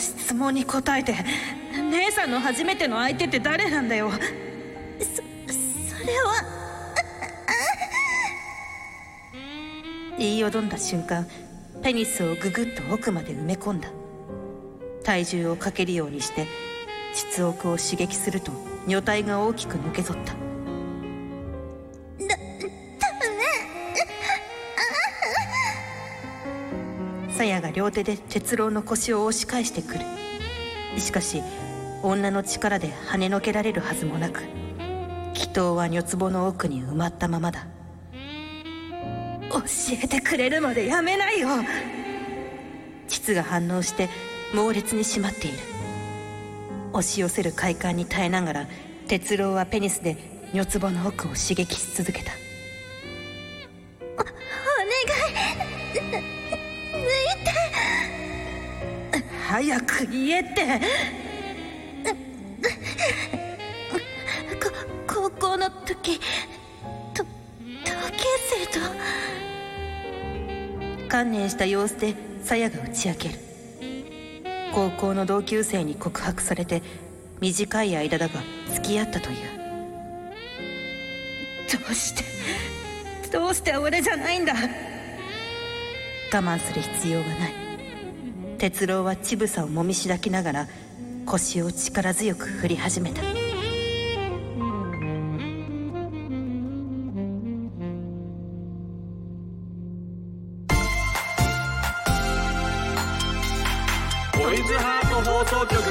質問に答えて姉さんの初めての相手って誰なんだよ。そそれは言いよどんだ瞬間ペニスをググッと奥まで埋め込んだ。体重をかけるようにして膣奥を刺激すると女体が大きく抜け取ったさやが両手で鉄郎の腰を押し返してくる。しかし女の力で跳ねのけられるはずもなく祈祷は女壺の奥に埋まったままだ。教えてくれるまでやめないよ。膣が反応して猛烈に締まっている。押し寄せる快感に耐えながら鉄郎はペニスで女壺の奥を刺激し続けた。早く言えって。こ高校の時と同級生と。観念した様子でさやが打ち明ける。高校の同級生に告白されて短い間だが付き合ったという。どうしてどうして俺じゃないんだ。我慢する必要がない。哲郎は乳房をもみしだきながら腰を力強く振り始めた。トイズハート放送局。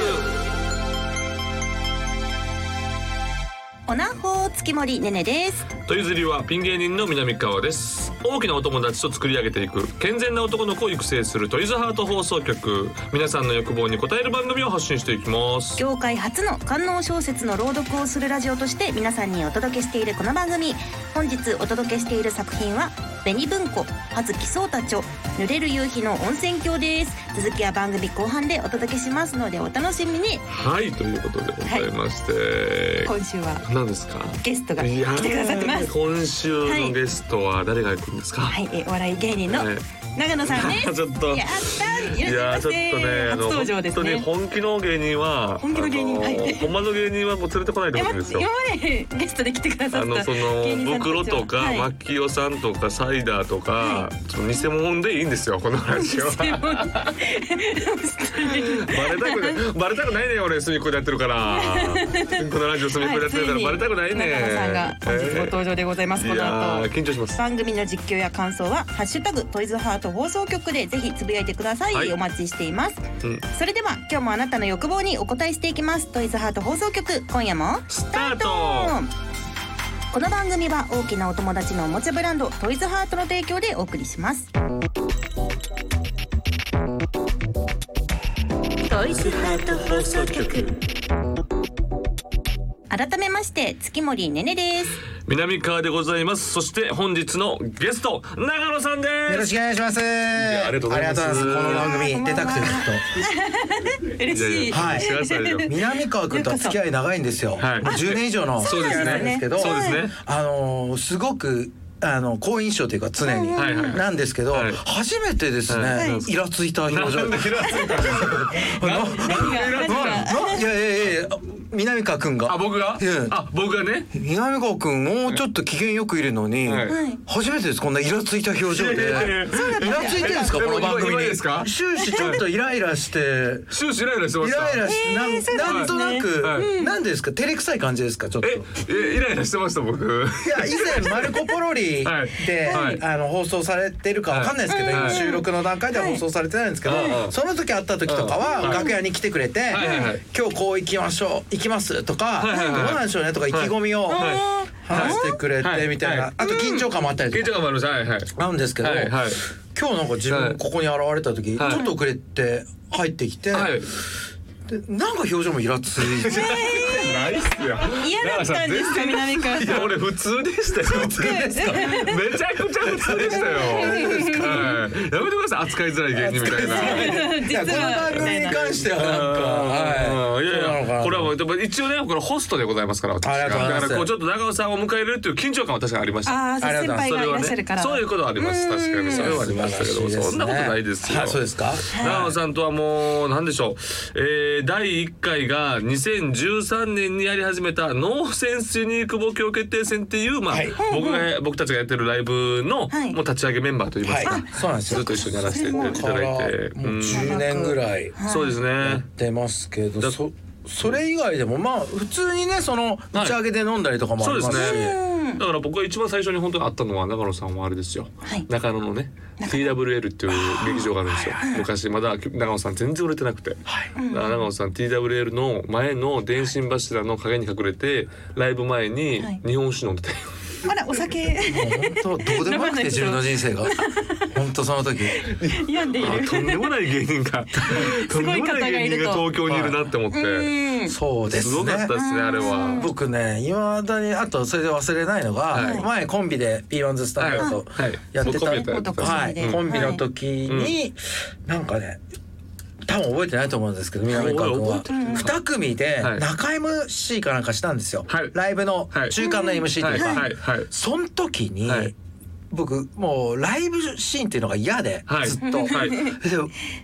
おなほ月森ねねです。トイズリはピン芸人の南川です大きなお友達と作り上げていく健全な男の子を育成するトイズハート放送局皆さんの欲望に応える番組を発信していきます。業界初の官能小説の朗読をするラジオとして皆さんにお届けしているこの番組本日お届けしている作品は紅文庫葉月壮太著濡れる夕日の温泉郷です。続きは番組後半でお届けしますのでお楽しみに。はいということで。ござい。まして、今週は何ですか？ゲストが来てくださってます。今週のゲストは誰が行くんですか、はい、えお笑い芸人のはい長野さんです。ちょっと。やったーいやーちょっとねあ初の登場です本当にね本気の芸人は本気の芸人はい。ほんまの芸人はもう連れてこないで今ほしいんですよ。今まで ゲストで来てくださったあのその袋とか、はい。マッキオさんとかサイダーとか、はちょっと偽物でいいんですよこの話はバレたく バレたくないね俺隅っこでやってるから。このラジオ隅っこでやってるから、バレたくないね。長野さんが本日ご登場でございます、いこの後緊張します。番組の実況や感想は「ハッシュタグトイズハート放送局」でぜひつぶやいてください、はい。お待ちしています、うん。それでは今日もあなたの欲望にお答えしていきます。トイズハート放送局今夜もスタート。この番組は大きなお友達のおもちゃブランドトイズハートの提供でお送りします。トイズハート放送局改めまして月森ねねです。南川でございます。そして本日のゲスト長野さんです。よろしくお願いします。やありがとうございます。この番組出たくてずっ 嬉しい。い。やいやはい。南川君とは付き合い長いんですよ。はい。もう10年以上の付き合いなんですけど、そうですね。あのーすごく。あの好印象というか常になんですけど、はい。初めてですね、はい。イラついた表情。いやいやいや南川君が。あ僕が？うんあ僕がね。南川君もうちょっと機嫌よくいるのに、はい。初めてです。こんなイラついた表情で。いやいやいや。イラついてるんですかえこの番組に今今ですか終始ちょっとイライラして終始イライラしてまイしたライラし、なんそうなんなんとなく、はいなんですか照れくさい感じですかちょっと。いええイライラしてました僕や以前マルコポロリはいで、はいあの放送されてるかわかんないですけど、はい今収録の段階では放送されてないんですけど、はいその時会った時とかははい楽屋に来てくれて、はいはいはい今日こう行きましょう行きますとか、はいはいはい。どうなんでしょうねとか意気込みをは話してくれはい。てみたいな、はい。あと緊張感もあったりとか。緊張感もあるしはいはい。あるんですけど、はいはい。今日なんか自はい。分ここに現れた時、はい。ちょっと遅れて入ってきて。はい。でなんか表情もイラついて。ないっすよ。嫌だったんですか南川いさん。や俺普通でしたよ。普通ですか？めちゃくちゃ普通でしたよ。はいやめてください扱いづらい芸人みたいな。いやこの番組に関してはなんかはい。いやいやこれは一応ねこれホストでございますから私ありがとうございます。だからこうちょっと長尾さんを迎え入れるっていう緊張感は確かにありました。ああ先輩がいらっしゃるから。そういうことはあります。確かに。それはありましたけどそん。なことないですよはいそうですか。長尾さんとはもう何でしょう、えー、第1回が2013年にやり始めたノーセンスユニーク募協決定戦っていう、まあはい。僕が僕たちがやってるライブの、はい。もう立ち上げメンバーといいますか、はい。そうなんですよ。ずっと一緒にやらせていただいて、もううん10年ぐらい。そうですね。出ますけどだそそれ以外でもまあ普通にねその打ち上げで飲んだりとかもあそうでりますすし、ね。だから僕が一番最初に本当に会ったのは長野さんはあれですよ。はい中野のね TWL っていう劇場があるんですよ。昔まだ長野さん全然売れてなくて。だから長野さん TWL の前の電信柱の陰に隠れてライブ前にはい日本酒飲んでて。あらお酒。もう本当どうでもよくて自分の人生が。本当その時。病んでいる。あとんでもない芸人が。と。んでもない芸人が東京にいるなって思って。うんそうですすごかったねですねあれは。僕ねいまだにあとそれで忘れないのが、はい。前コンビで P1 ズスタンダードはい。はい。やってた、はい。コンビの時に、なんかね多分覚えてないと思うんですけど南川君は。覚えてる2組ではい。中 MC かなんかしたんですよ、はい。ライブのはい。中間の MC というか、はい。はい。はい。その時に、はい僕もうライブシーンっていうのが嫌で、はい。ずっと。はい。で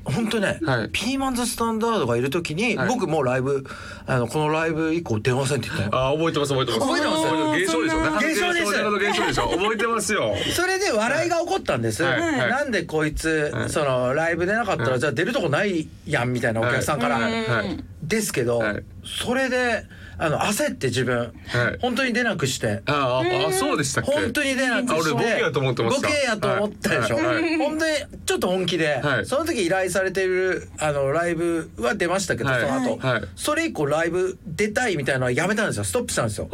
本当ね、はい。ピーマンズスタンダードがいる時に、はい。僕もうライブあのこのライブ以降出ませんって言ったの。あ覚えてます覚えてます。覚えてます。現象でしょ。現象です現象でしょ。覚えてますよ。それで笑いが起こったんです。はい。はい。なんでこいつ、はい。そのライブ出なかったら、はい。じゃあ出るとこないやんみたいなお客さんから、はい。はい。ですけど、はい。それであの焦って自分、はい。本当に出なくして。あああそうでしたっけ？本当に出なくして。あ俺ボケやと思ってました。ボケやと思ったでしょ、はい。はい。本当にちょっと本気で、はい。その時依頼されてるあのライブは出ましたけど、はい。その後、はい。それ以降ライブ出たいみたいなのはやめたんですよ。ストップしたんですよ。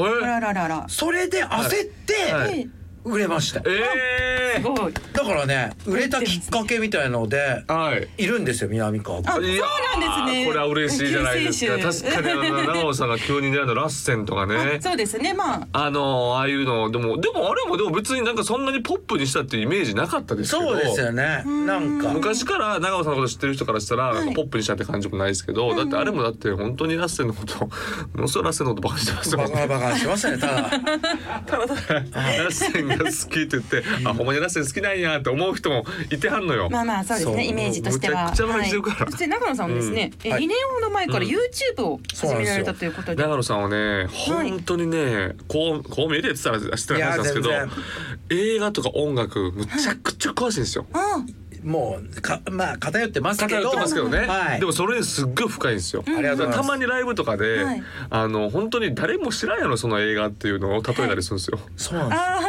それで焦って、はい売れました。えすごい。だからね売れたきっかけみたいのでい。いるんですよ南川君。そうなんですね。これは嬉しいじゃないですか。確かにあの 長尾さんが急にねあのラッセンとかね。そうですね。まあ。あのああいうのでもでもあれもでも別になんかそんなにポップにしたっていうイメージなかったですけど。そうですよね。なんか。昔から長尾さんのこと知ってる人からしたら、ポップにしたって感じもないですけど、だってあれもだって本当にラッセンのことものすごいラッセンのことバカにしてますもんバカバカしましたねただ。ただただラッセンが好きって言って、あほんまにラッセン好きなんやって思う人もいてはんのよ。まあまあそうですねイメージとしては。むちゃくちゃバカにしてるから。はい。そして長野さんはですね、えはい。2年ほど前から YouTube を始められたということで。長野さんはね本当にねこうこう見えてって言ったら知ってる話なんですけど映画とか音楽むちゃくちゃ詳しいんですよ。あもうかまあ偏ってますけど。偏ってますけどね、はい、でもそれすっごい深いんですよ。ありがとうございます。たまにライブとかで、はい。あの本当に誰も知らんやろその映画っていうのを例えたりするんですよ。そうなんですあ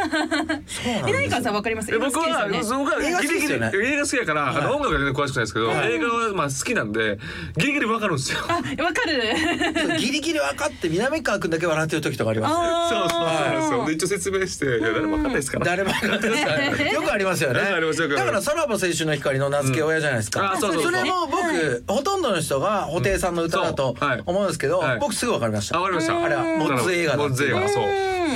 そうなんえです何川さんわかります？え僕は、好きですよね。僕は映画好きギリギリですよね映画好きやから、あの音楽は全然詳しくないですけど、はい。映画はまあ好きなんでギリギリわかるんですよ。あわかる。ギリギリ分かって南川君だけ笑ってる時とかあります。あそうそうーそうそうで一応説明していや誰もわかんないですから。誰も分かってな い。よくありますよね。よくありますよくあります。だからさらば青春の光の名付け親じゃないですか、うん。あそれも僕、ほとんどの人が布袋さんの歌だと思うんですけど、はい。僕すぐ分かりました、あわかりました。あれはモッツ映画だモッツ映画。そう。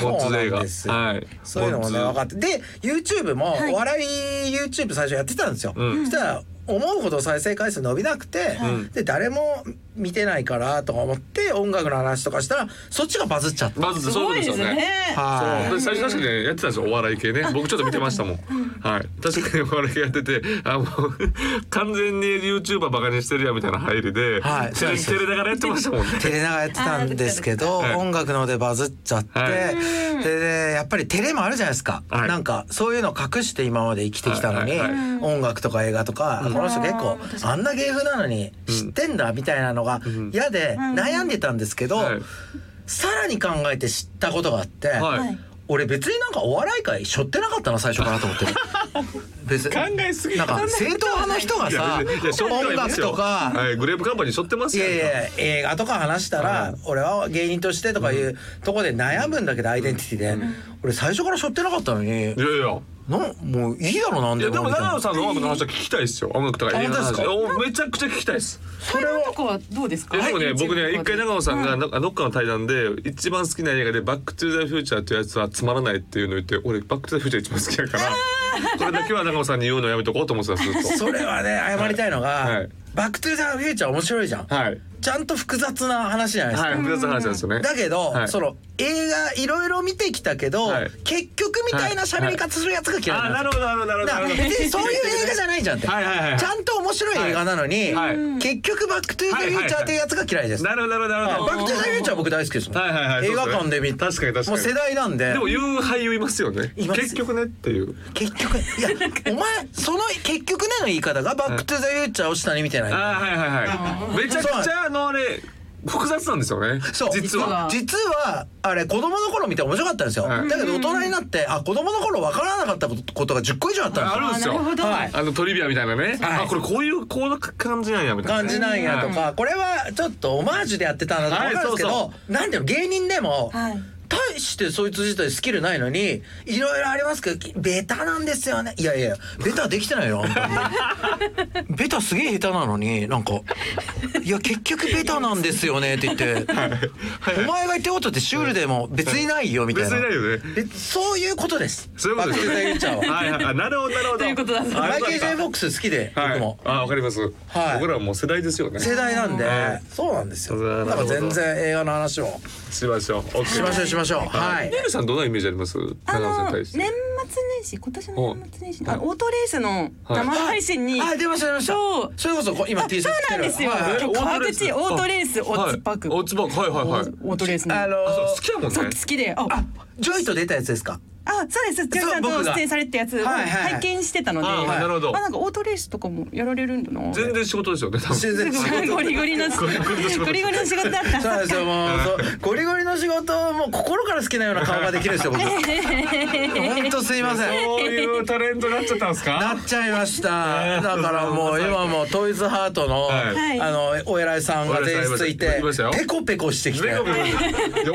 モッツ映画。ですはい。そういうのもね分かって。で YouTube もはい。お笑い YouTube 最初やってたんですよ、うん。そしたら思うほど再生回数伸びなくて、んで誰も見てないからとか思って音楽の話とかしたらそっちがバズっちゃった。まずそういうことですよね。ねはい。そう。で最初確かにねやってたんですよ。お笑い系ね。僕ちょっと見てましたもん、はい。確かにお笑い系やっててあもう完全に YouTuber バカにしてるやみたいな入りで、はい。テレテレながらやってましたもんね。テレナがやってたんですけど、はい。音楽のでバズっちゃって、はい。ででやっぱりテレもあるじゃないですか、はい。なんかそういうの隠して今まで生きてきたのに、はい。はい。は音楽とか映画とか、この人結構あんな芸風なのに知ってんだみたいなのが嫌で悩んでたんですけど、はい。さらに考えて知ったことがあって、はい。俺別になんかお笑い界しょってなかったな最初からと思ってる。別に考えすぎ。なんか正統派の人がさ音楽とかはい、グレープカンパニー背負ってますよ。いやいや映画とか話したら、はい。俺は芸人としてとかいうとこで悩むんだけどアイデンティティで、俺最初から背負ってなかったのに。いやいやなもういいだろなんでいやでも長野さんの音楽の話は聞きたいですよ音楽とか映画の話おめちゃくちゃ聞きたいです。それとかはどうですか？でもね僕ね一回永野さんがはい。なんかどっかの対談で一番好きな映画で「バック・トゥ・ザ・フューチャー」っていうやつはつまらないっていうのを言って俺バック・トゥ・ザ・フューチャー一番好きやからこれだけは永野さんに言うのやめとこうと思ってたずっとそれはね謝りたいのが、はい。バックトゥザフューチャー面白いじゃん、はいちゃんと複雑な話じゃないですか、はい複雑な話なんですよね。だけど、はい。その映画いろいろ見てきたけど、はい。結局みたいな喋り方するやつが嫌いなんですよ。あなるほどなるほどなるほど。そういう映画じゃないじゃんって、はいはいはい。はいちゃんと面白い映画なのに、はい結局バックトゥザフューチャーっていうやつが嫌いです、なるほどなるほどなるほど。バックトゥザフューチャー僕大好きですもん、はいはいはい。映画館で見確かに確かに。もう世代なんで。でも言う俳優いますよね。います。結局ねっていう。結局いやお前その結局ねの言い方がバックトゥザフューチャーを下に見てない、あーはいはいはい。めちゃくちゃあのあれ複雑なんですよね。そう。実は。実は。あれ子供の頃見て面白かったんですよ、はい。だけど大人になってあ子供の頃分からなかったことが10個以上あったんですよ。あるんですよ。あなるほど。はい。あのトリビアみたいなね、はい。あこれこういうこうな感じなんやみたいな、感じなんやとか、これはちょっとオマージュでやってたんだとか分かるんですけど、はい。そなんていうの芸人でも、はい大してそいつ自体スキルないのにいろいろありますけどベタなんですよね。いやいやベタできてないよベタすげえ下手なのになんか「いや結局ベタなんですよね」って言って「お前が言ってることってシュールでも別にないよ」みたいな。別にないよね。えそういうことです。そういうことです。バッははいはい。あなるほどなるほど。ということだあマイケル・ジェイ・フックス好きでかった僕も。はいあわかります、はい。僕らはもう世代ですよね。世代なんで。はい。そうなんですよ。だから全然映画の話をしましょう。OK しましょうしましょうはい。ねるさんどんなイメージあります？あの年末年始今年の年末年始のオートレースの生配信に。あ出ました出ました。そう。それこそこ今 T シャツ着てる。そうなんですよ。川口オートレースオッズパーク。オッズパーク。はいはいはい。オートレースの。あの好きやもんね。好きで。ああジョイと出たやつですか？あそうです。ジョイさんと出演されたやつをはいはい拝見してたので。あはいなるほど。あなんかオートレースとかもやられるんだな。全然仕事ですよね多分。全然仕事。ゴリゴリの仕事。ゴリゴリの仕事。だった。そうですよ。もうそうゴリゴリの仕事もう心から好きなような顔ができるんですよ僕。本当すいません。そういうタレントになっちゃったんですか？なっちゃいました。だからもう今もうトイズハートの、はい。あのお偉いさんが前日いてペコペコしてきて。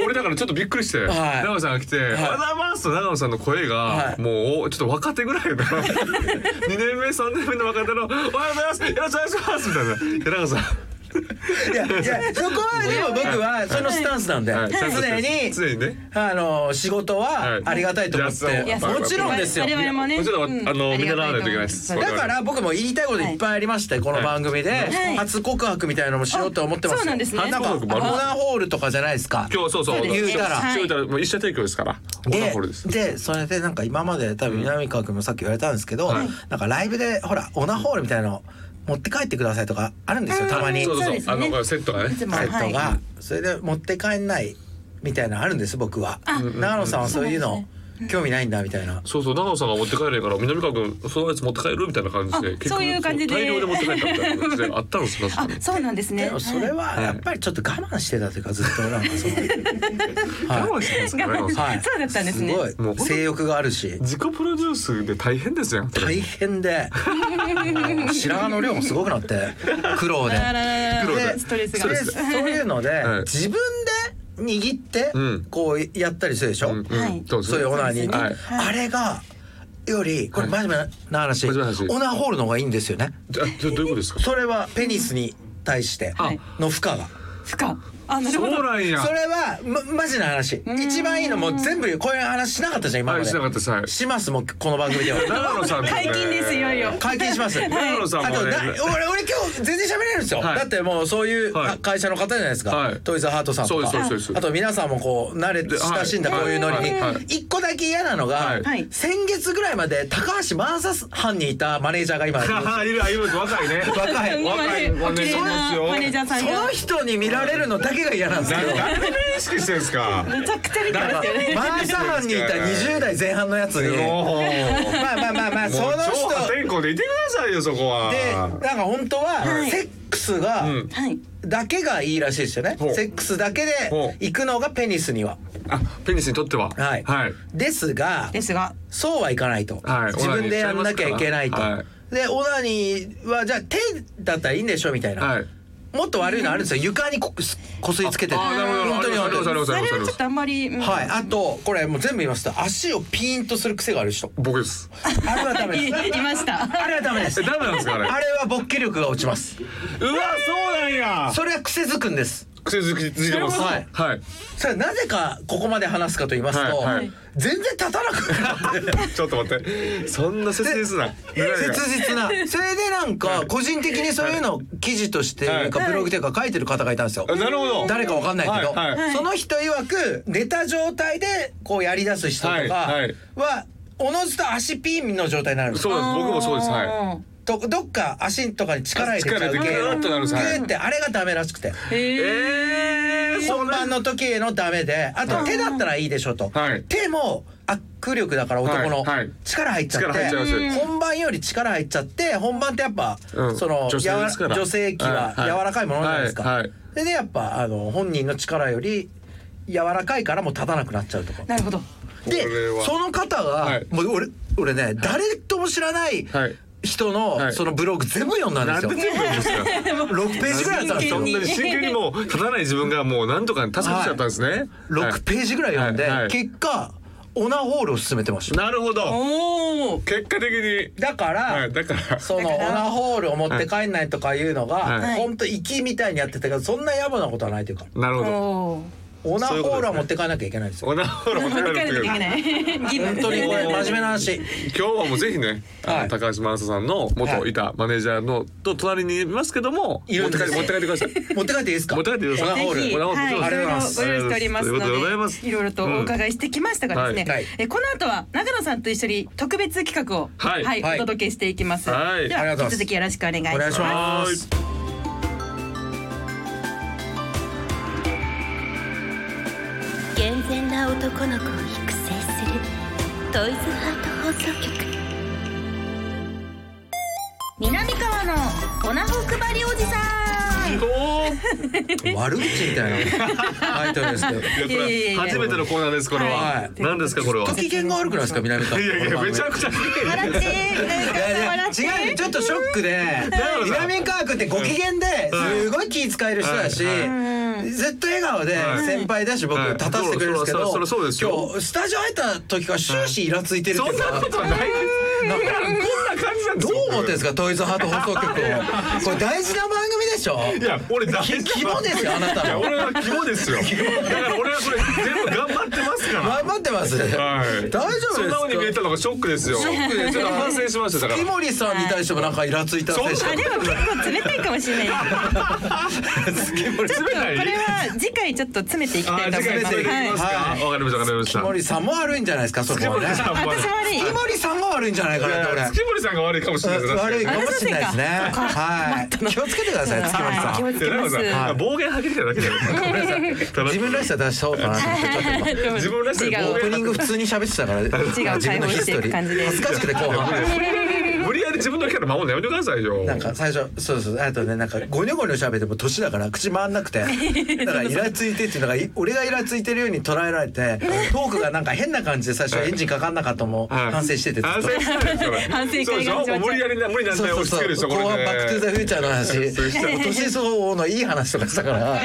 俺だからちょっとびっくりして、はい。長野さんが来て「おはようございます」と長野さんの声が、はい。もうちょっと若手ぐらいの。2年目3年目の若手の「おはようございます。よろしくお願いします」みたいな「いや長野さんいやいやそこはでも僕はそのスタンスなんで、常に。常にね。あの仕事はありがたいと思って、はい。もちろんですよ。我々もね。もうちょっと、うんあの見習わないといけないです。だから僕も言いたいこといっぱいありまして、この番組で、はい。初告白みたいなのもしようと思ってます。そうなんですね。なんかオーナーホールとかじゃないですか。今日はそうそう言うたら。言うたらもう一社提供ですから。オーナーでホールです。でそれでなんか今まで多分南川君もさっき言われたんですけど、はい。なんかライブでほらオーナーホールみたいなの持って帰ってくださいとかあるんですよたまに。そうそうそう。あのセットがね。セットが、はい。それで持って帰んないみたいなのあるんです僕は。長野さんはそういうの興味ないんだみたいな。そうそう長野さんが持って帰れから南川君そのやつ持って帰るみたいな感じでそういう感じで。大量で持って帰ったみたいな感じであったんですよあそうなんですね。でもそれはやっぱりちょっと我慢してたというかずっとなんかそのは我慢してますか？長野さんはい。そうだったんですね。すごもうい性欲があるし。自己プロデュースで大変ですよ大変で。白髪の量もすごくなって苦労で。あらららら黒で。ストレスが。でそういうので、はい。自分で握ってうん。こうやったりするでしょ、うんそういうオナニー、はい。あれがよりこれ真面目な話,、真面目な話オナーホールの方がいいんですよね。じゃあどういうことですか？それはペニスに対してはい。の負荷が。負荷あなるほど。そうなんや。それはまマジな話。一番いいのもう全部こういう話しなかったじゃん今まで。はいしなかったですはい。しますもうこの番組では。長野さんもね解禁ですいよいよ。解禁します。長野さんあともねな俺俺今日全然喋れるんですよ、はい。だってもうそういうはい。会社の方じゃないですか、はい。トイズハートさんとか。そうですそうですそうです。あと皆さんもこう慣れで親しんだはいこういうノリにはい。はい。一個だけ嫌なのが、はい。はい。先月ぐらいまで高橋マンサス班にいたマネージャーが今いる いる若いね。若い。若いお綺麗なマネージャーさんそがの人に見られるのだけが嫌なんですけど。誰で意識してんすか？めちゃくちゃ見てますよね。マーサ班にいた20代前半のやつに。まあまあまあまあその人。天荒でいてくださいよそこは。でなんか本当ははい。セックスがだけがいいらしいですよね。セックスだけで行くのがペニスには。あペニスにとっては？はい。はい。ですがですが。そうはいかないと。はい。自分でやんなきゃいけないと。オナニーしちゃい。でオナニーはじゃあ手だったらいいんでしょみたいな。はいもっと悪いのあるんですよ。床にここすりつけて本当にあれはちょっとあんまり、うん。はい。あとこれもう全部言いますと足をピーンとする癖がある人。僕です。あれはダメいです。いました。あれはダメです。えダメなんですかあれ？あれは勃起力が落ちます。うわそうなんや。それは癖づくんです。癖づきついてます。はい。はい。それはなぜかここまで話すかと言いますと、はいはい全然立たなくなちょっと待って。そんな切実な。切実な。それでなんか個人的にそういうのを記事としてかブログというか書いてる方がいたんですよ。あなるほど。誰かわかんないけど、はい。はい。その人曰く寝た状態でこうやり出す人とかはおのずと足ピンの状態になるんですそうです。僕もそうです。はとどっか足とかに力入れちゃう力入れてグーってあれがダメらしくて。いえー本番の時へのダメであと手だったらいいでしょと、はい。手も握力だから男のはい。はい。力入っちゃって、本番より力入っちゃって本番ってやっぱ、うん。その女性ですから。やわ女性器は柔らかいものじゃないですか、はい。はい。それでやっぱあの本人の力より柔らかいからもう立たなくなっちゃうとか。なるほど。でその方が、はい。もう俺俺ね誰とも知らないはい人の、はい。そのブログ全部読んだんなんですよ。で全部読むんですか？6ページぐらいあったんですよ。そんなに真剣にもう立たない自分がもうなんとか助かっちゃったんですね。6ページぐらい読んで、はい。はい。結果オナホールを進めてました。なるほど。結果的に。だから、はいだから。そのオナホールを持って帰んないとかいうのが、はいほんと粋みたいにやってたけどそんな野暮なことはないというかなるほどおオナホールは持って帰んなきゃいけないんですよ。おなほら持って帰るっていう帰らなきゃいけない。本当にこれ真面目な話。今日はもうぜひね、高橋真麻さんの元いたマネージャーのと隣にいますけども持って帰って持って帰ってください。持って帰っていいですか？持って帰っていい。ですかオナホールぜひ、オナホール。はい、いありろいろがとうございますご用意しておりますいうことでございます。で、いろいろとお伺いしてきましたがですね、えこの後は長野さんと一緒に特別企画を、はい。はいお届けしていきます。はい。では引きありがとうございます。続きよろしくお願いします。全な男の子を育成する。トイズハート放送局。南川のオナホ配りおじさん。悪口みたいなタイトルですけど。いやこいやいやいや。れ初めてのコーナーですこれは、はい。何ですかこれは？ご機嫌が悪くないですか南川？いやいやめちゃくちゃ。笑って、いやいや笑って。違うちょっとショックで南川君ってご機嫌ですごい気遣える人だしはいずっと笑顔ではい。先輩だし僕はい。立たせてくれるんですけど今日スタジオ入った時から終始イラついてるっていうかそんなことはないです。こんな感じなんですどよう思ってんですか？トイズハート放送局を これ大事な番組でしょ？いや俺大事き肝ですよあなたの。いや俺は肝ですよ。だから俺はこれ全部頑張ってますから。頑張ってます。はい。大丈夫ですか？そんな風に見えたのがショックですよショックですちょっと反省しましただから。木森さんに対してもなんかイラついたそんなでしょあでも結構冷たいかもしれない。ちょっとこ冷たいれは次回ちょっと詰めていきたいと思います。あ次回それでいきますか？はい。わかりましたわかりました木森さんも悪いんじゃないですかそこはね。月森さんも悪い。私も悪い。木森さんが悪いんじゃないかなって俺月森さんが悪いかもしれないです悪いかもしれないですね。はい。気をつけてください月森さんはい。気をつけます。暴言吐きてただけだよ自分らしさ出しそうかな自分らしさオープニング普通に喋ってたから。違う。自分のヒストリ解放していく感じ恥ずかしくて後半無理やり自分のキャラ守るのやめてくださいよ。なんか最初そうそうあとねなんかゴニョゴニョ喋っても年だから口回んなくて。だからイラついてっていうのがい俺がイラついてるように捉えられて トークがなんか変な感じで最初エンジンかかんなかったのもはい。反省してて反省してないですよ反省会が始まっちゃう。無理やりな無理なんだよ押し付けるでしょこ後半れバックトゥザフューチャーの話。年相応のいい話とかしたから。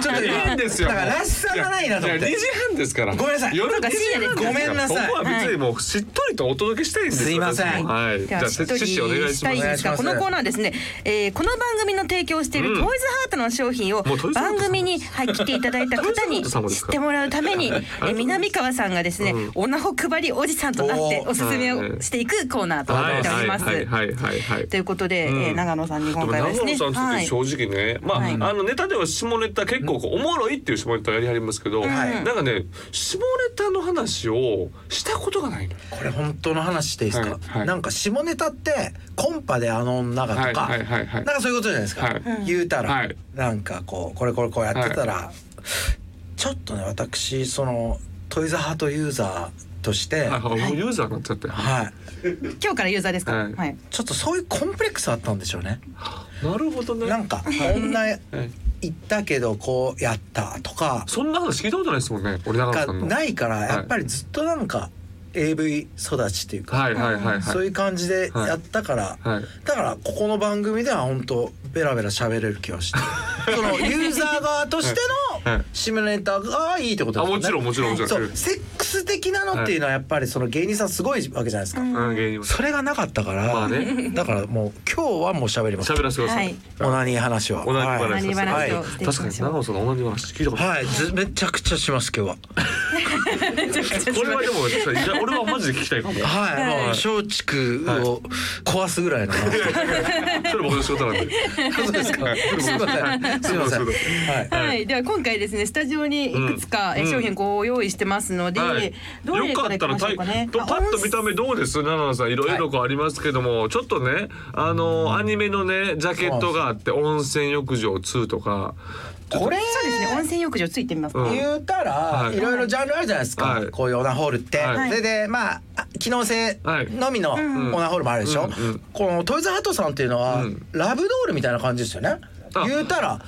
ちょっといいんですよ。だかららしさがないなと思っ2て時半ですから。ごめんなさい。夜2そうか時半ですから。ごめんなさいここは別にもうしっとりとお届けしたいんですよすいません。はい。じゃあしっししたいんます。ですがこのコーナーはですね、えーこの番組の提供しているうん。トイズハートの商品を番組に、はい、来ていただいた方に知ってもらうために、えー南川さんがですね、うん。おなほ配りおじさんとなっておすすめをしていくコーナーとなっております。はいはいはいはいはいということで、うん。えー長野さんに今回はですね長野正直ね、まあ、はい。あのネタでは下ネタ結構おもろいっていう下ネタやりはりますけど、はい。なんかね下ネタの話をしたことがないの。これ本当の話していいですか、はい。はい。なんか下ネタってコンパであの女がとか、なんかそういうことじゃないですか、はい言うたら、はいなんかこうこれこれこうやってたら、ちょっとね私そのトイザハートユーザーとして、はい、もうユーザーになっちゃって。はい、今日からユーザーですか？はいはい。ちょっとそういうコンプレックスあったんでしょうね。なるほどね。なんか女はい行ったけどこうやったとかそんな話聞いたことないですもんね。俺長野がさんの。ないからやっぱりずっとなんか AV 育ちっていうか、はいはいはいはい。そういう感じでやったから、はい。だからここの番組では本当ベラベラ喋れる気がして そのユーザー側としてはいのシミュレーターがいいってことですよね。あもちろんもちろんもちろん。そうセックス的なのっていうのはやっぱりその芸人さんすごいわけじゃないですか、うんそれがなかったから、まあね。だからもう今日はもう喋ります。喋らせてくださはい。いオナニー話は。オナニー話はい。確かに長尾さんのオナニー話聞いたことない。はい、ずめちゃくちゃします今日は。これはでも俺はマジで聞きたいかも。はい、松竹を壊すぐらいの。それ僕の仕事なんで。そうですか。すみません。すみません。はい。はい、では今回ですねスタジオにいくつか商品ご用意してますので、はい、どれよかからいきましょったらたいうかね。とパッと見た目どうです？奈々さんいろいろこうありますけども、ちょっとねあのアニメのねジャケットがあって温泉浴場2とかこれ。そうですね。温泉浴場ついてみますか。うん。言うたらはい。いろいろジャンルあるじゃないですか。はい。こういうオナホールって。はい。それでまああ機能性のみのオナホールもあるでしょ。うんうん。このトイズハートさんっていうのはうん。ラブドールみたいな感じですよね。あ。言うたら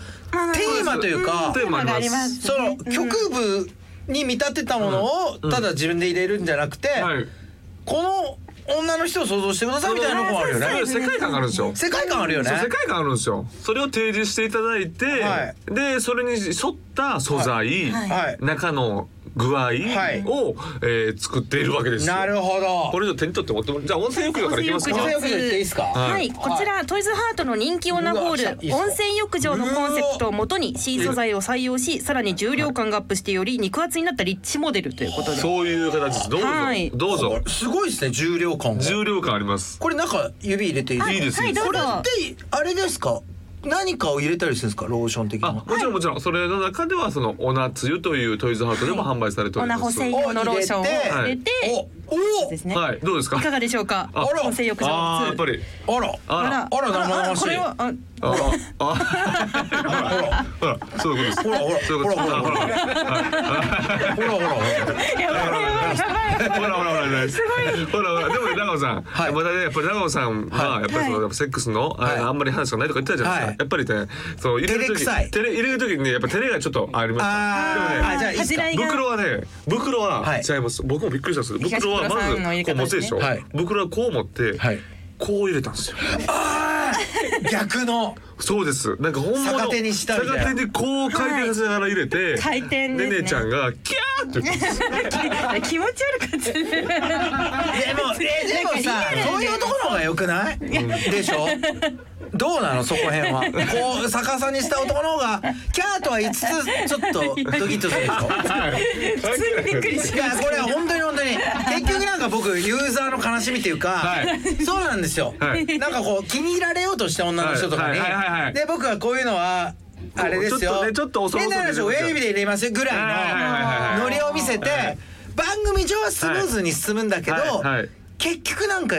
テーマというかテーマあります。その局部に見立てたものをただ自分で入れるんじゃなくて、はい。この女の人を想像してくださいみたいなのもあるよね。世界観があるんですよ世界観あるよね。世界観あるんですよそれを提示していただいて、はいでそれに沿った素材、はいはい。中の具合を、い。えー作っているわけですよ。なるほど。これを手に取って持ってもらじゃあ温泉浴場からいきますか。温泉浴場行っていいですか？はい。はい、こちらトイズハートの人気オナホール。温泉浴場のコンセプトをもとに新素材を採用しさらに重量感がアップしてより肉厚になったリッチモデルということで。そういう形です。どうぞ、はい。どうぞ。すごいですね重量感が。重量感あります。これ中指入れていいいいです。はいどうぞ。これってあれですか？何かを入れたりするんですか？ローション的。もちろんもちろんそれの中ではそのオナつゆというトイズハートでも販売されておオナりますホ専用のローションを入れておおですね、はいどうですかいかがでしょうかあ温泉浴場やっぱりお。あら。あらあらあら生々しいこれはああああほらそういうことですほらほらそういうことですほらほらあほらほらほらほら。やばいやばいやばいほらほらほらほら。すごい。ほらほら。でもね長尾さん、はい。まだねやっぱり長尾さんははい。やっぱりそのやっぱセックスの、あはい。あんまり話がないとか言ってたじゃないですか、はい。やっぱりねそう入れる時照れ入れる時にねやっぱ照れがちょっとあります。あー。でもねあじゃあ袋はね袋ははい。違います、僕もびっくりしたんですけど袋はまずこう持つでしょ、方ですねはい。袋はこう持って、はい。こう入れたんですよ。あー逆の。そうです。なんか本物。逆手にしたみたいな。逆手にこう回転させながら入れて、回転ですね。姉ちゃんがキャーって。気持ち悪かった。ねでもえでもさそういう男の方が良くない？でしょ？どうなのそこ辺は。こう逆さにした男の方がキャーとは言いつつちょっとドキッとするでしょ普通にびっくりしいやこれは本当に本当に結局なんか僕ユーザーの悲しみっていうか、はい。そうなんですよ、はい。なんかこう気に入られようとして女の人とかに、はい。はい。はい。はい。で僕はこういうのはあれですよ。ちょっと恐る恐る変な話親指で入れますよぐらはい。い。のノリを見せてはい。番組上はスムーズに進むんだけど、はい。はい。結局なんか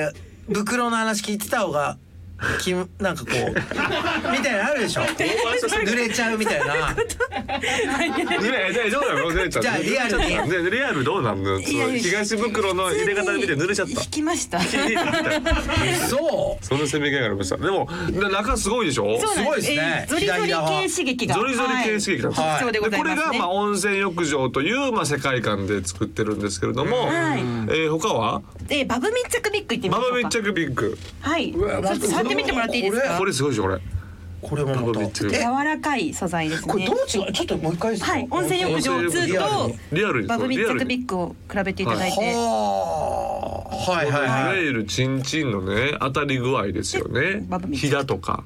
袋の話聞いてた方がきなんかこうみたいなのあるでしょ。濡れちゃうみたいな。じゃあリアルに。ねリアルどうなんの？そのいやいや東袋の入れ方見て濡れちゃった。引きました。そうそのせめがありました。でもで中すごいでしょ？す。ごいですね。えーゾリゾリ系刺激が。ゾリゾリ系刺激なんですよはい。でこれがまあ温泉浴場というまあ世界観で作ってるんですけれども、はい。えー他は？でバブ密着ビッグいってみましょうか。ババ密着ビッグはいちょわっと触ってみてもらっていいですか？これすごいでしょこれ。これもまた。え柔らかい素材ですね。これどう違うちょっともう一回いいですかはい温泉浴場温泉浴場2とリアルに。バブ密リアルに。着ビッグを比べていただいて。はあはいはいい。わはいゆるチンチンのね当たり具合ですよね。ひだとか。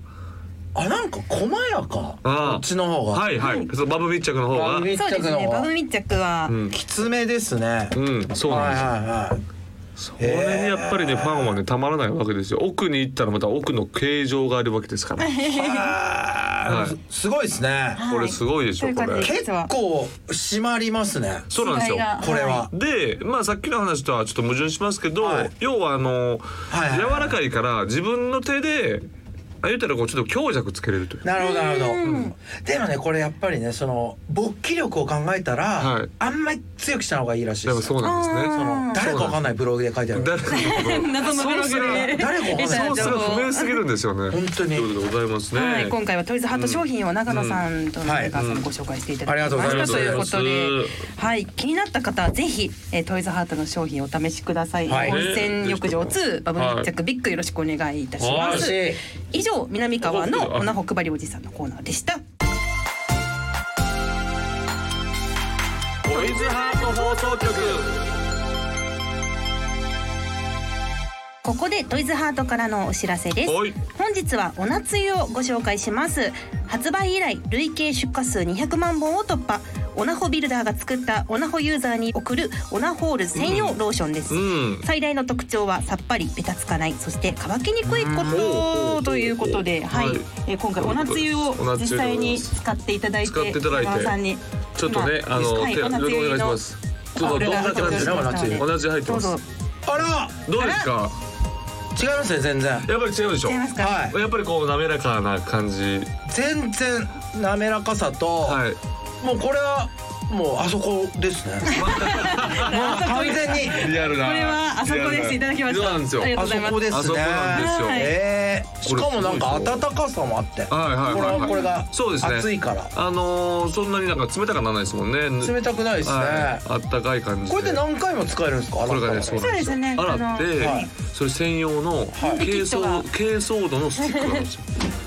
あなんか細やか。あっちの方が。はいはい、そうバブ密着の方が。そうですねバブ密着は。うん、きつめですね。うん、そうなんですよ、はいはいはいこれにやっぱりねファンはねたまらないわけですよ。奥に行ったらまた奥の形状があるわけですから。あー。すごいですね。これすごいでしょはい。これ。結構締まりますね。そうなんですよ。これは。でまあさっきの話とはちょっと矛盾しますけど、はい。要はあの、はいはい柔らかいから自分の手であ言ったらこうちょっと強弱つけれるという。なるほどなるほど。でもねこれやっぱりねその勃起力を考えたら、はい。あんまり強くした方がいいらしいですそうなんですねその誰かわかんないブログで書いてある。誰か謎のブログで。誰かわかんないソースが不明すぎるんですよね。本当に。ということでございますね、はい、今回はトイズハート商品を長野さんとはい。前川さんにご紹介していただきまありがとうございます。したということで。はい、気になった方はぜひ、えー、トイズハートの商品をお試しください。はい。温泉浴場2バブ密着ビッグよろしくお願いいたします。以上南川のオナホ配りおじさんのコーナーでした。トイズハート放送局ここでトイズハートからのお知らせです。はい。本日はお夏湯をご紹介します。発売以来累計出荷数200万本を突破。オナホビルダーが作ったオナホユーザーに送るオナホール専用ローションです、うん。最大の特徴はさっぱりベタつかない。そして乾きにくいことということで、はい。はいえー今回お夏湯を実際に使っていただいて使っていただいて。さんに。ちょっとね今あのはいお願いします。どんな感じです？かお夏湯お夏入ってます。あらどうですか？違いますね全然。やっぱり違うでしょ？違いますか、はい。やっぱりこう滑らかな感じ。全然滑らかさと、はい。もうこれはもうあそこですね。もう完全に。リアルな。これはあそこです。いただきました。そうなんですよ。ありがとうあございます。そこですね。あそこなんですよ。はい。えー、しかもなんか温かさもあって。はいはいはいこれははいこれがそうですね。熱いから。あのーそんなになんか冷たくならないですもんね。冷たくないですね、はい。あったかい感じで。これで何回も使えるんですか？これがねそうですよ。そうですね。洗って、はい。それ専用のはい。珪藻珪藻土のスティックがあるんですよ。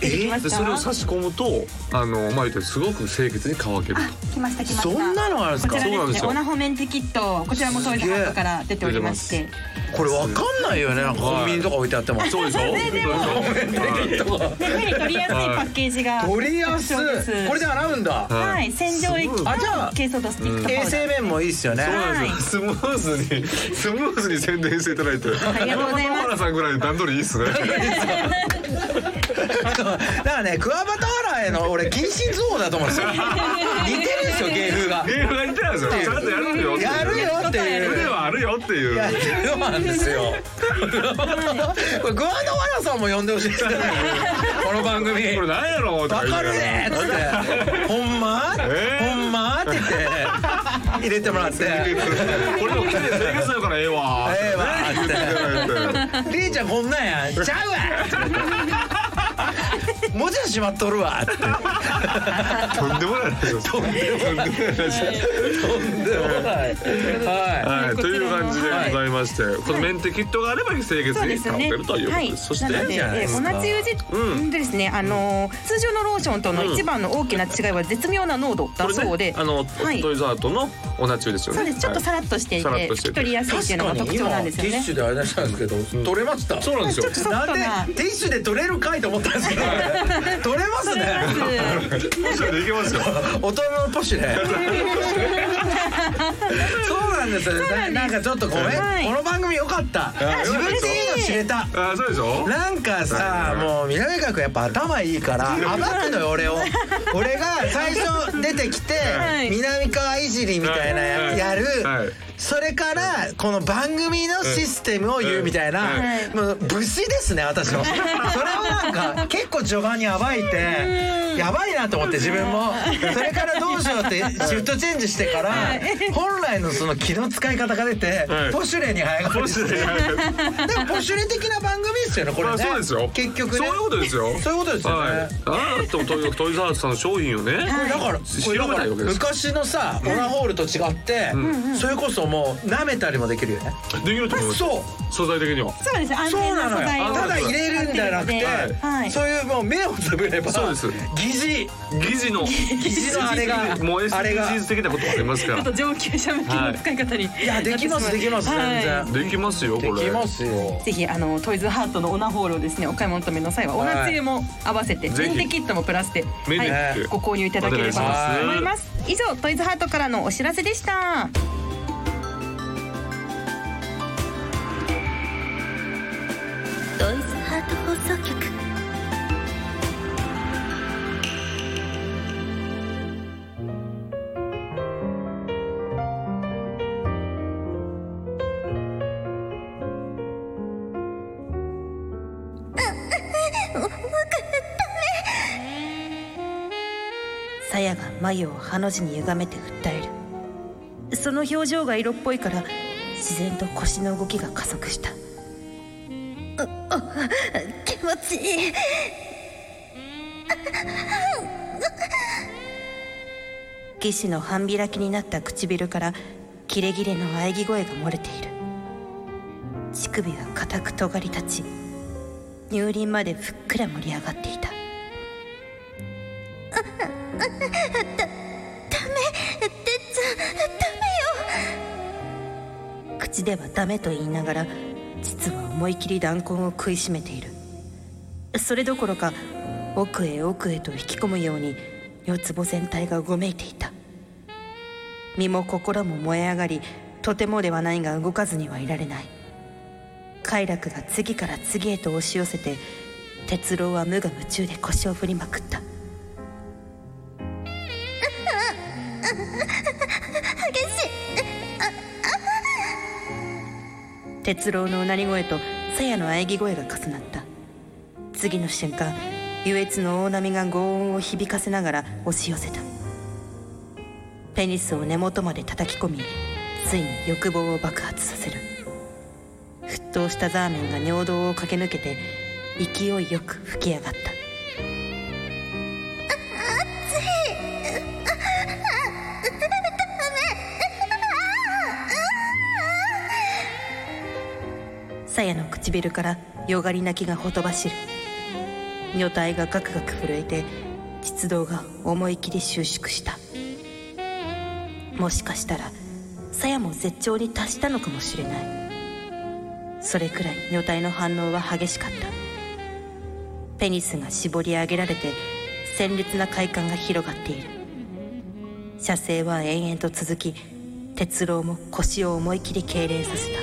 え でそれを差し込むとあのまあ言ってすごく清潔に乾けると。来ました来ました。そんなのがあるんですかこちらですね。そうなんですよオナホメンテキットこちらもトイズハートから出ておりまして。これわかんないよねコンビニとか置いてあっても。そうでしょ？手に取りやすいパッケージが取りやす。いこれで洗うんだ。はい。洗浄液とすごい。あじゃあ珪藻土スティック衛生面もいいですよね。そうなんですよ。スムーズにスムーズに宣伝していただいて。ありがとうございます。さんぐらい段取りいいっすね。だからねクワバタハラへの俺近親像だと思うんですよ。似てるんですよ芸風が。ゲームが言ってないですよ。ちゃんとやるよ。やるよっていう。腕はあるよっていう。やそうなんですよ。これグアノワラさんも呼んでほしいですね。この番組。これ何やろとわかるねっつって「ほんま？えー。ほんま?」って言って。入れてもらって。これも来て生活だからええわ。ええわって。いただいて「りーちゃんこんなんやん。ちゃうわ!」文字はしまっとるわ。ってとんでもないですよとんでもないです。とんでもない。ははい、という感じでございまして、このメンテキットがあれば清潔そうですね。に保てるということはい。です。そしてなので、いいじ湯じ、うん。でですね、あのー通常のローションとの一番の大きな違いは絶妙な濃度だそうで、ね、あの、はい。トイズハートのお夏湯ですよね。そうです。ちょっとさらっとしていて、拭き取りやすいっていうのが特徴なんですよね。ティッシ。ュであれしたんですけど、取れました？そうなんですよ。なんでティッシュで取れるかいと思ったんですけど 取れますね。ポシャでいけますよ。大人のポシュね そうなんですよね。なんかちょっとごめん、はい。この番組よかった。自分で言うの知れた。あ、そうでしょ？なんかさもう南川君やっぱ頭いいから暴くのよ俺を。俺が最初出てきてはい。南川いじりみたいなややる。はい。それからこの番組のシステムを言うみたいなはい。もう武士ですね私の。それをなんか結構序盤に暴いてやばいなと思って自分も。それからどうしようってシフトチェンジしてから本来のその気の使い方が出てはい。ポシュレに早変わりポシュで。でもポシュレ的な番組ですよねこれまあ、ねそうですよ。結局ね。そういうことですよ。そういうことですよね、はい。あなたもトイトイズハートさんの商品をね。だからこれだ広めからたいわけです。昔のさオナホールと違って、それこそもう舐めたりもできるよね、できると思います。そう。素材的には。そうです。安うなのよ。な素材を。ただ入れるんじゃなくて、はい。そういうもう目をつぶればそうです。疑似。疑似の。疑似のあれがもうあれが SDGs 的なこともありますから。ちょっと。上級者向けの使い方に、いやできますできます全然、できますよ、これ。できますよ。ぜひあのトイズハートのオナホールをですねお買い求めの際はおはい。夏湯も合わせてメンテキットもプラスで、はい、ご購入いただければと思います。以上トイズハートからのお知らせでした放送局。さやが眉をハの字に歪めて訴えるその表情が色っぽいから自然と腰の動きが加速した気持ちいい。義士の半開きになった唇からキレキレの喘ぎ声が漏れている。乳首は固く尖り立ち乳輪までふっくら盛り上がっていた。ダメてっちゃんダメよ。口ではダメと言いながら実は思い切り弾痕を食いしめている。それどころか奥へ奥へと引き込むように四つ葉全体がうごめいていた。身も心も燃え上がりとてもではないが動かずにはいられない。快楽が次から次へと押し寄せて哲郎は無我夢中で腰を振りまくった。激しい。哲郎のうなり声と鞘の喘ぎ声が重なった。次の瞬間優越の大波が轟音を響かせながら押し寄せた。ペニスを根元まで叩き込みついに欲望を爆発させる。沸騰したザーメンが尿道を駆け抜けて勢いよく吹き上がった。鞘の唇からよがり泣きがほとばしる。女体がガクガク震えて実動が思い切り収縮した。もしかしたら鞘も絶頂に達したのかもしれない。それくらい女体の反応は激しかった。ペニスが絞り上げられて鮮烈な快感が広がっている。射精は延々と続き哲郎も腰を思い切り痙攣させた。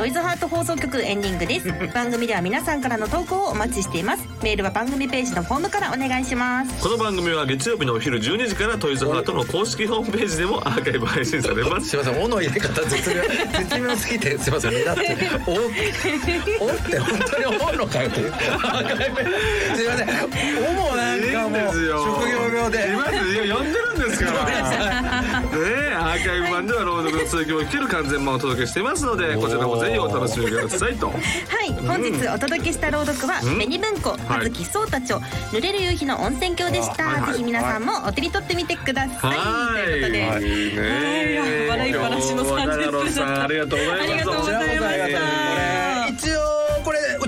トイズハート放送局エンディングです。番組では皆さんからの投稿をお待ちしています。メールは番組ページのフォームからお願いします。この番組は月曜日のお昼12時からトイズハートの公式ホームページでもアーカイブ配信されます。すいません「お」の入れ方絶妙絶妙すぎてすいませんねだって「お」おって本当に思うのかよっていう。すいません「お」もなんかもう職業病で。いますいや呼んでですから。ねえアーカイブ版では朗読の続きも聞ける完全版をお届けしていますのでこちらもぜひお楽しみください。とはい本日お届けした朗読はうん。紅文庫葉月聡太町濡れる夕日の温泉郷でした、あはいはい。ぜひ皆さんもお手に取ってみてください。はい。ということで、いい。ねはい笑い話の30分長野さんありがとうございますありがとうございました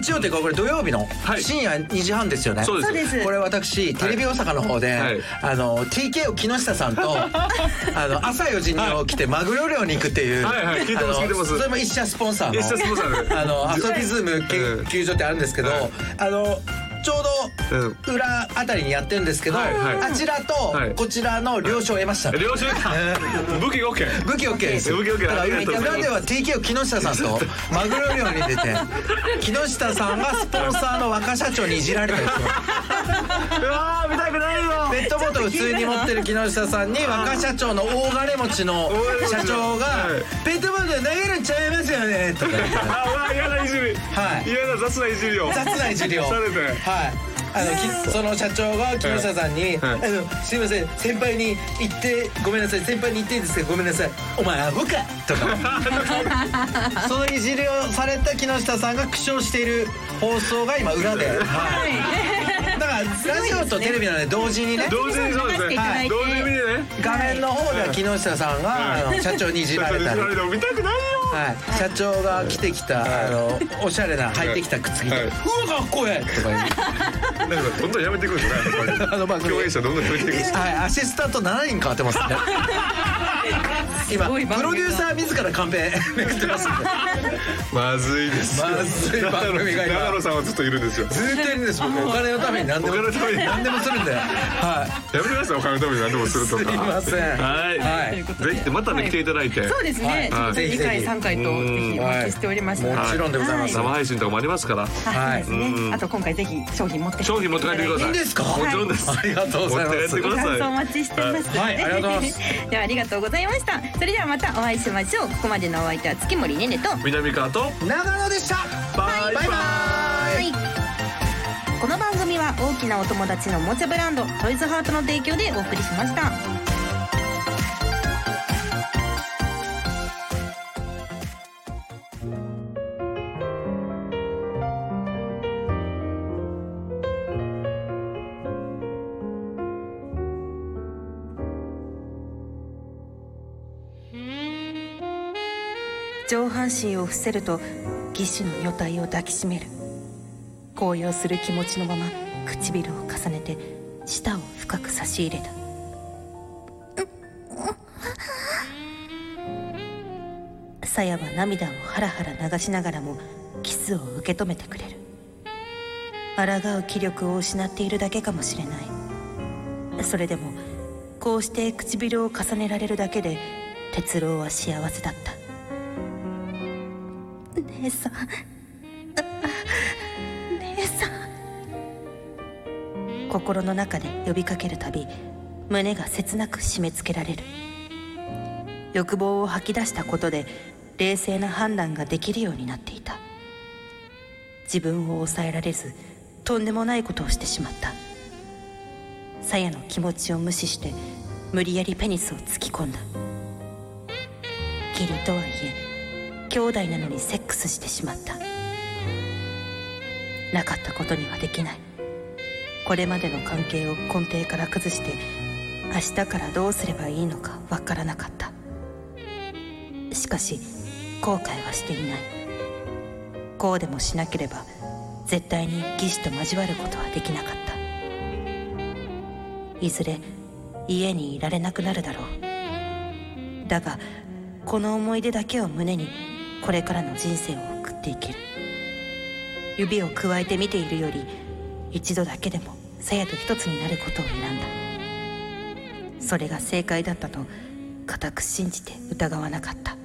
これ一応というかこれ土曜日のはい。深夜2時半ですよね、そうです。そうです。これ私テレビ大阪の方で、はい。あの TKO 木下さんと あの朝4時に起きてマグロ漁に行くっていう、はいはい。聞いてますあの聞いてます。それも一社スポンサーの一社スポンサーであのアソビズム研究所ってあるんですけど、はい。あのちょううん。ど裏あたりにやってるんですけど、はいはい。あちらとはい。こちらの了承を得ました、領収書武器 OK 武器 OK です。武器 OK だから裏では TKO 木下さんとマグロ漁に出て 木下さんがスポンサーの若社長にいじられたりして うわー見たくないよペットボトル普通に持ってる木下さんに若社長の大金持ちの社長がはい「ペットボトル投げるんちゃいますよね」とか言って。あうわ嫌ないじりはい。嫌な雑ないじりを。雑ないじりを。されて。はいあのきその社長が木下さんに「はい。あのすいません先輩に言ってごめんなさい先輩に言っていいですけどごめんなさい。お前アホか」とか。そのいじりをされた木下さんが苦笑している放送が今裏で、はい、ラジオとテレビなので同時にね。同時にそうですね。はい。同時にね。画面の方では木下さんが社長にいじられたり。見たくないよ。はい、社長が着てきたあのおしゃれな履い。てきた靴着て「はい。うわかっこええ!」とか言うなんかどんどんやめていくんですねあの共演者どんどんやめていくんですはい、アシスタント7人変わってますね。今プロデューサー自らカンペめくってます。んで。まずいですよ。まずい番組が今。長野さんはずっといるんですよ。ずっといるんです僕お金のために何でも。お金のために。何でもするんで。はやめてください。お金のために何でもするとか。すいません。はい、はい。ぜひまたね来ていただいて。そうですね、はい。ちょっと2回3回とぜひお待ちしております。い。もちろんでございます。生配信とかもありますから。はい。あそうですね、うん。あと今回ぜひ商品持って商品持って帰ってください。いいんですか？もちろんです、ありがとうございます。お待ちしてます。はい。ありがとうございます。ではありがとうございました。それではまたお会いしましょう。ここまでのお相手は月森ねねと。南川と長野でした。バイバイはい。この番組は大きなお友達のおもちゃブランドトイズハートの提供でお送りしました。上半身を伏せると義手の女体を抱きしめる。高揚する気持ちのまま唇を重ねて舌を深く差し入れた。さやは涙をハラハラ流しながらもキスを受け止めてくれる。抗う気力を失っているだけかもしれない。それでもこうして唇を重ねられるだけで哲郎は幸せだった。姉さん。姉さん。心の中で呼びかけるたび胸が切なく締め付けられる。欲望を吐き出したことで冷静な判断ができるようになっていた。自分を抑えられずとんでもないことをしてしまった。さやの気持ちを無視して無理やりペニスを突き込んだ。義理とはいえ兄弟なのにセックスしてしまった。なかったことにはできない。これまでの関係を根底から崩して明日からどうすればいいのかわからなかった。しかし後悔はしていない。こうでもしなければ絶対に義士と交わることはできなかった。いずれ家にいられなくなるだろう。だがこの思い出だけを胸にこれからの人生を送っていける。指をくわえて見ているより一度だけでも鞘と一つになることを選んだ。それが正解だったと固く信じて疑わなかった。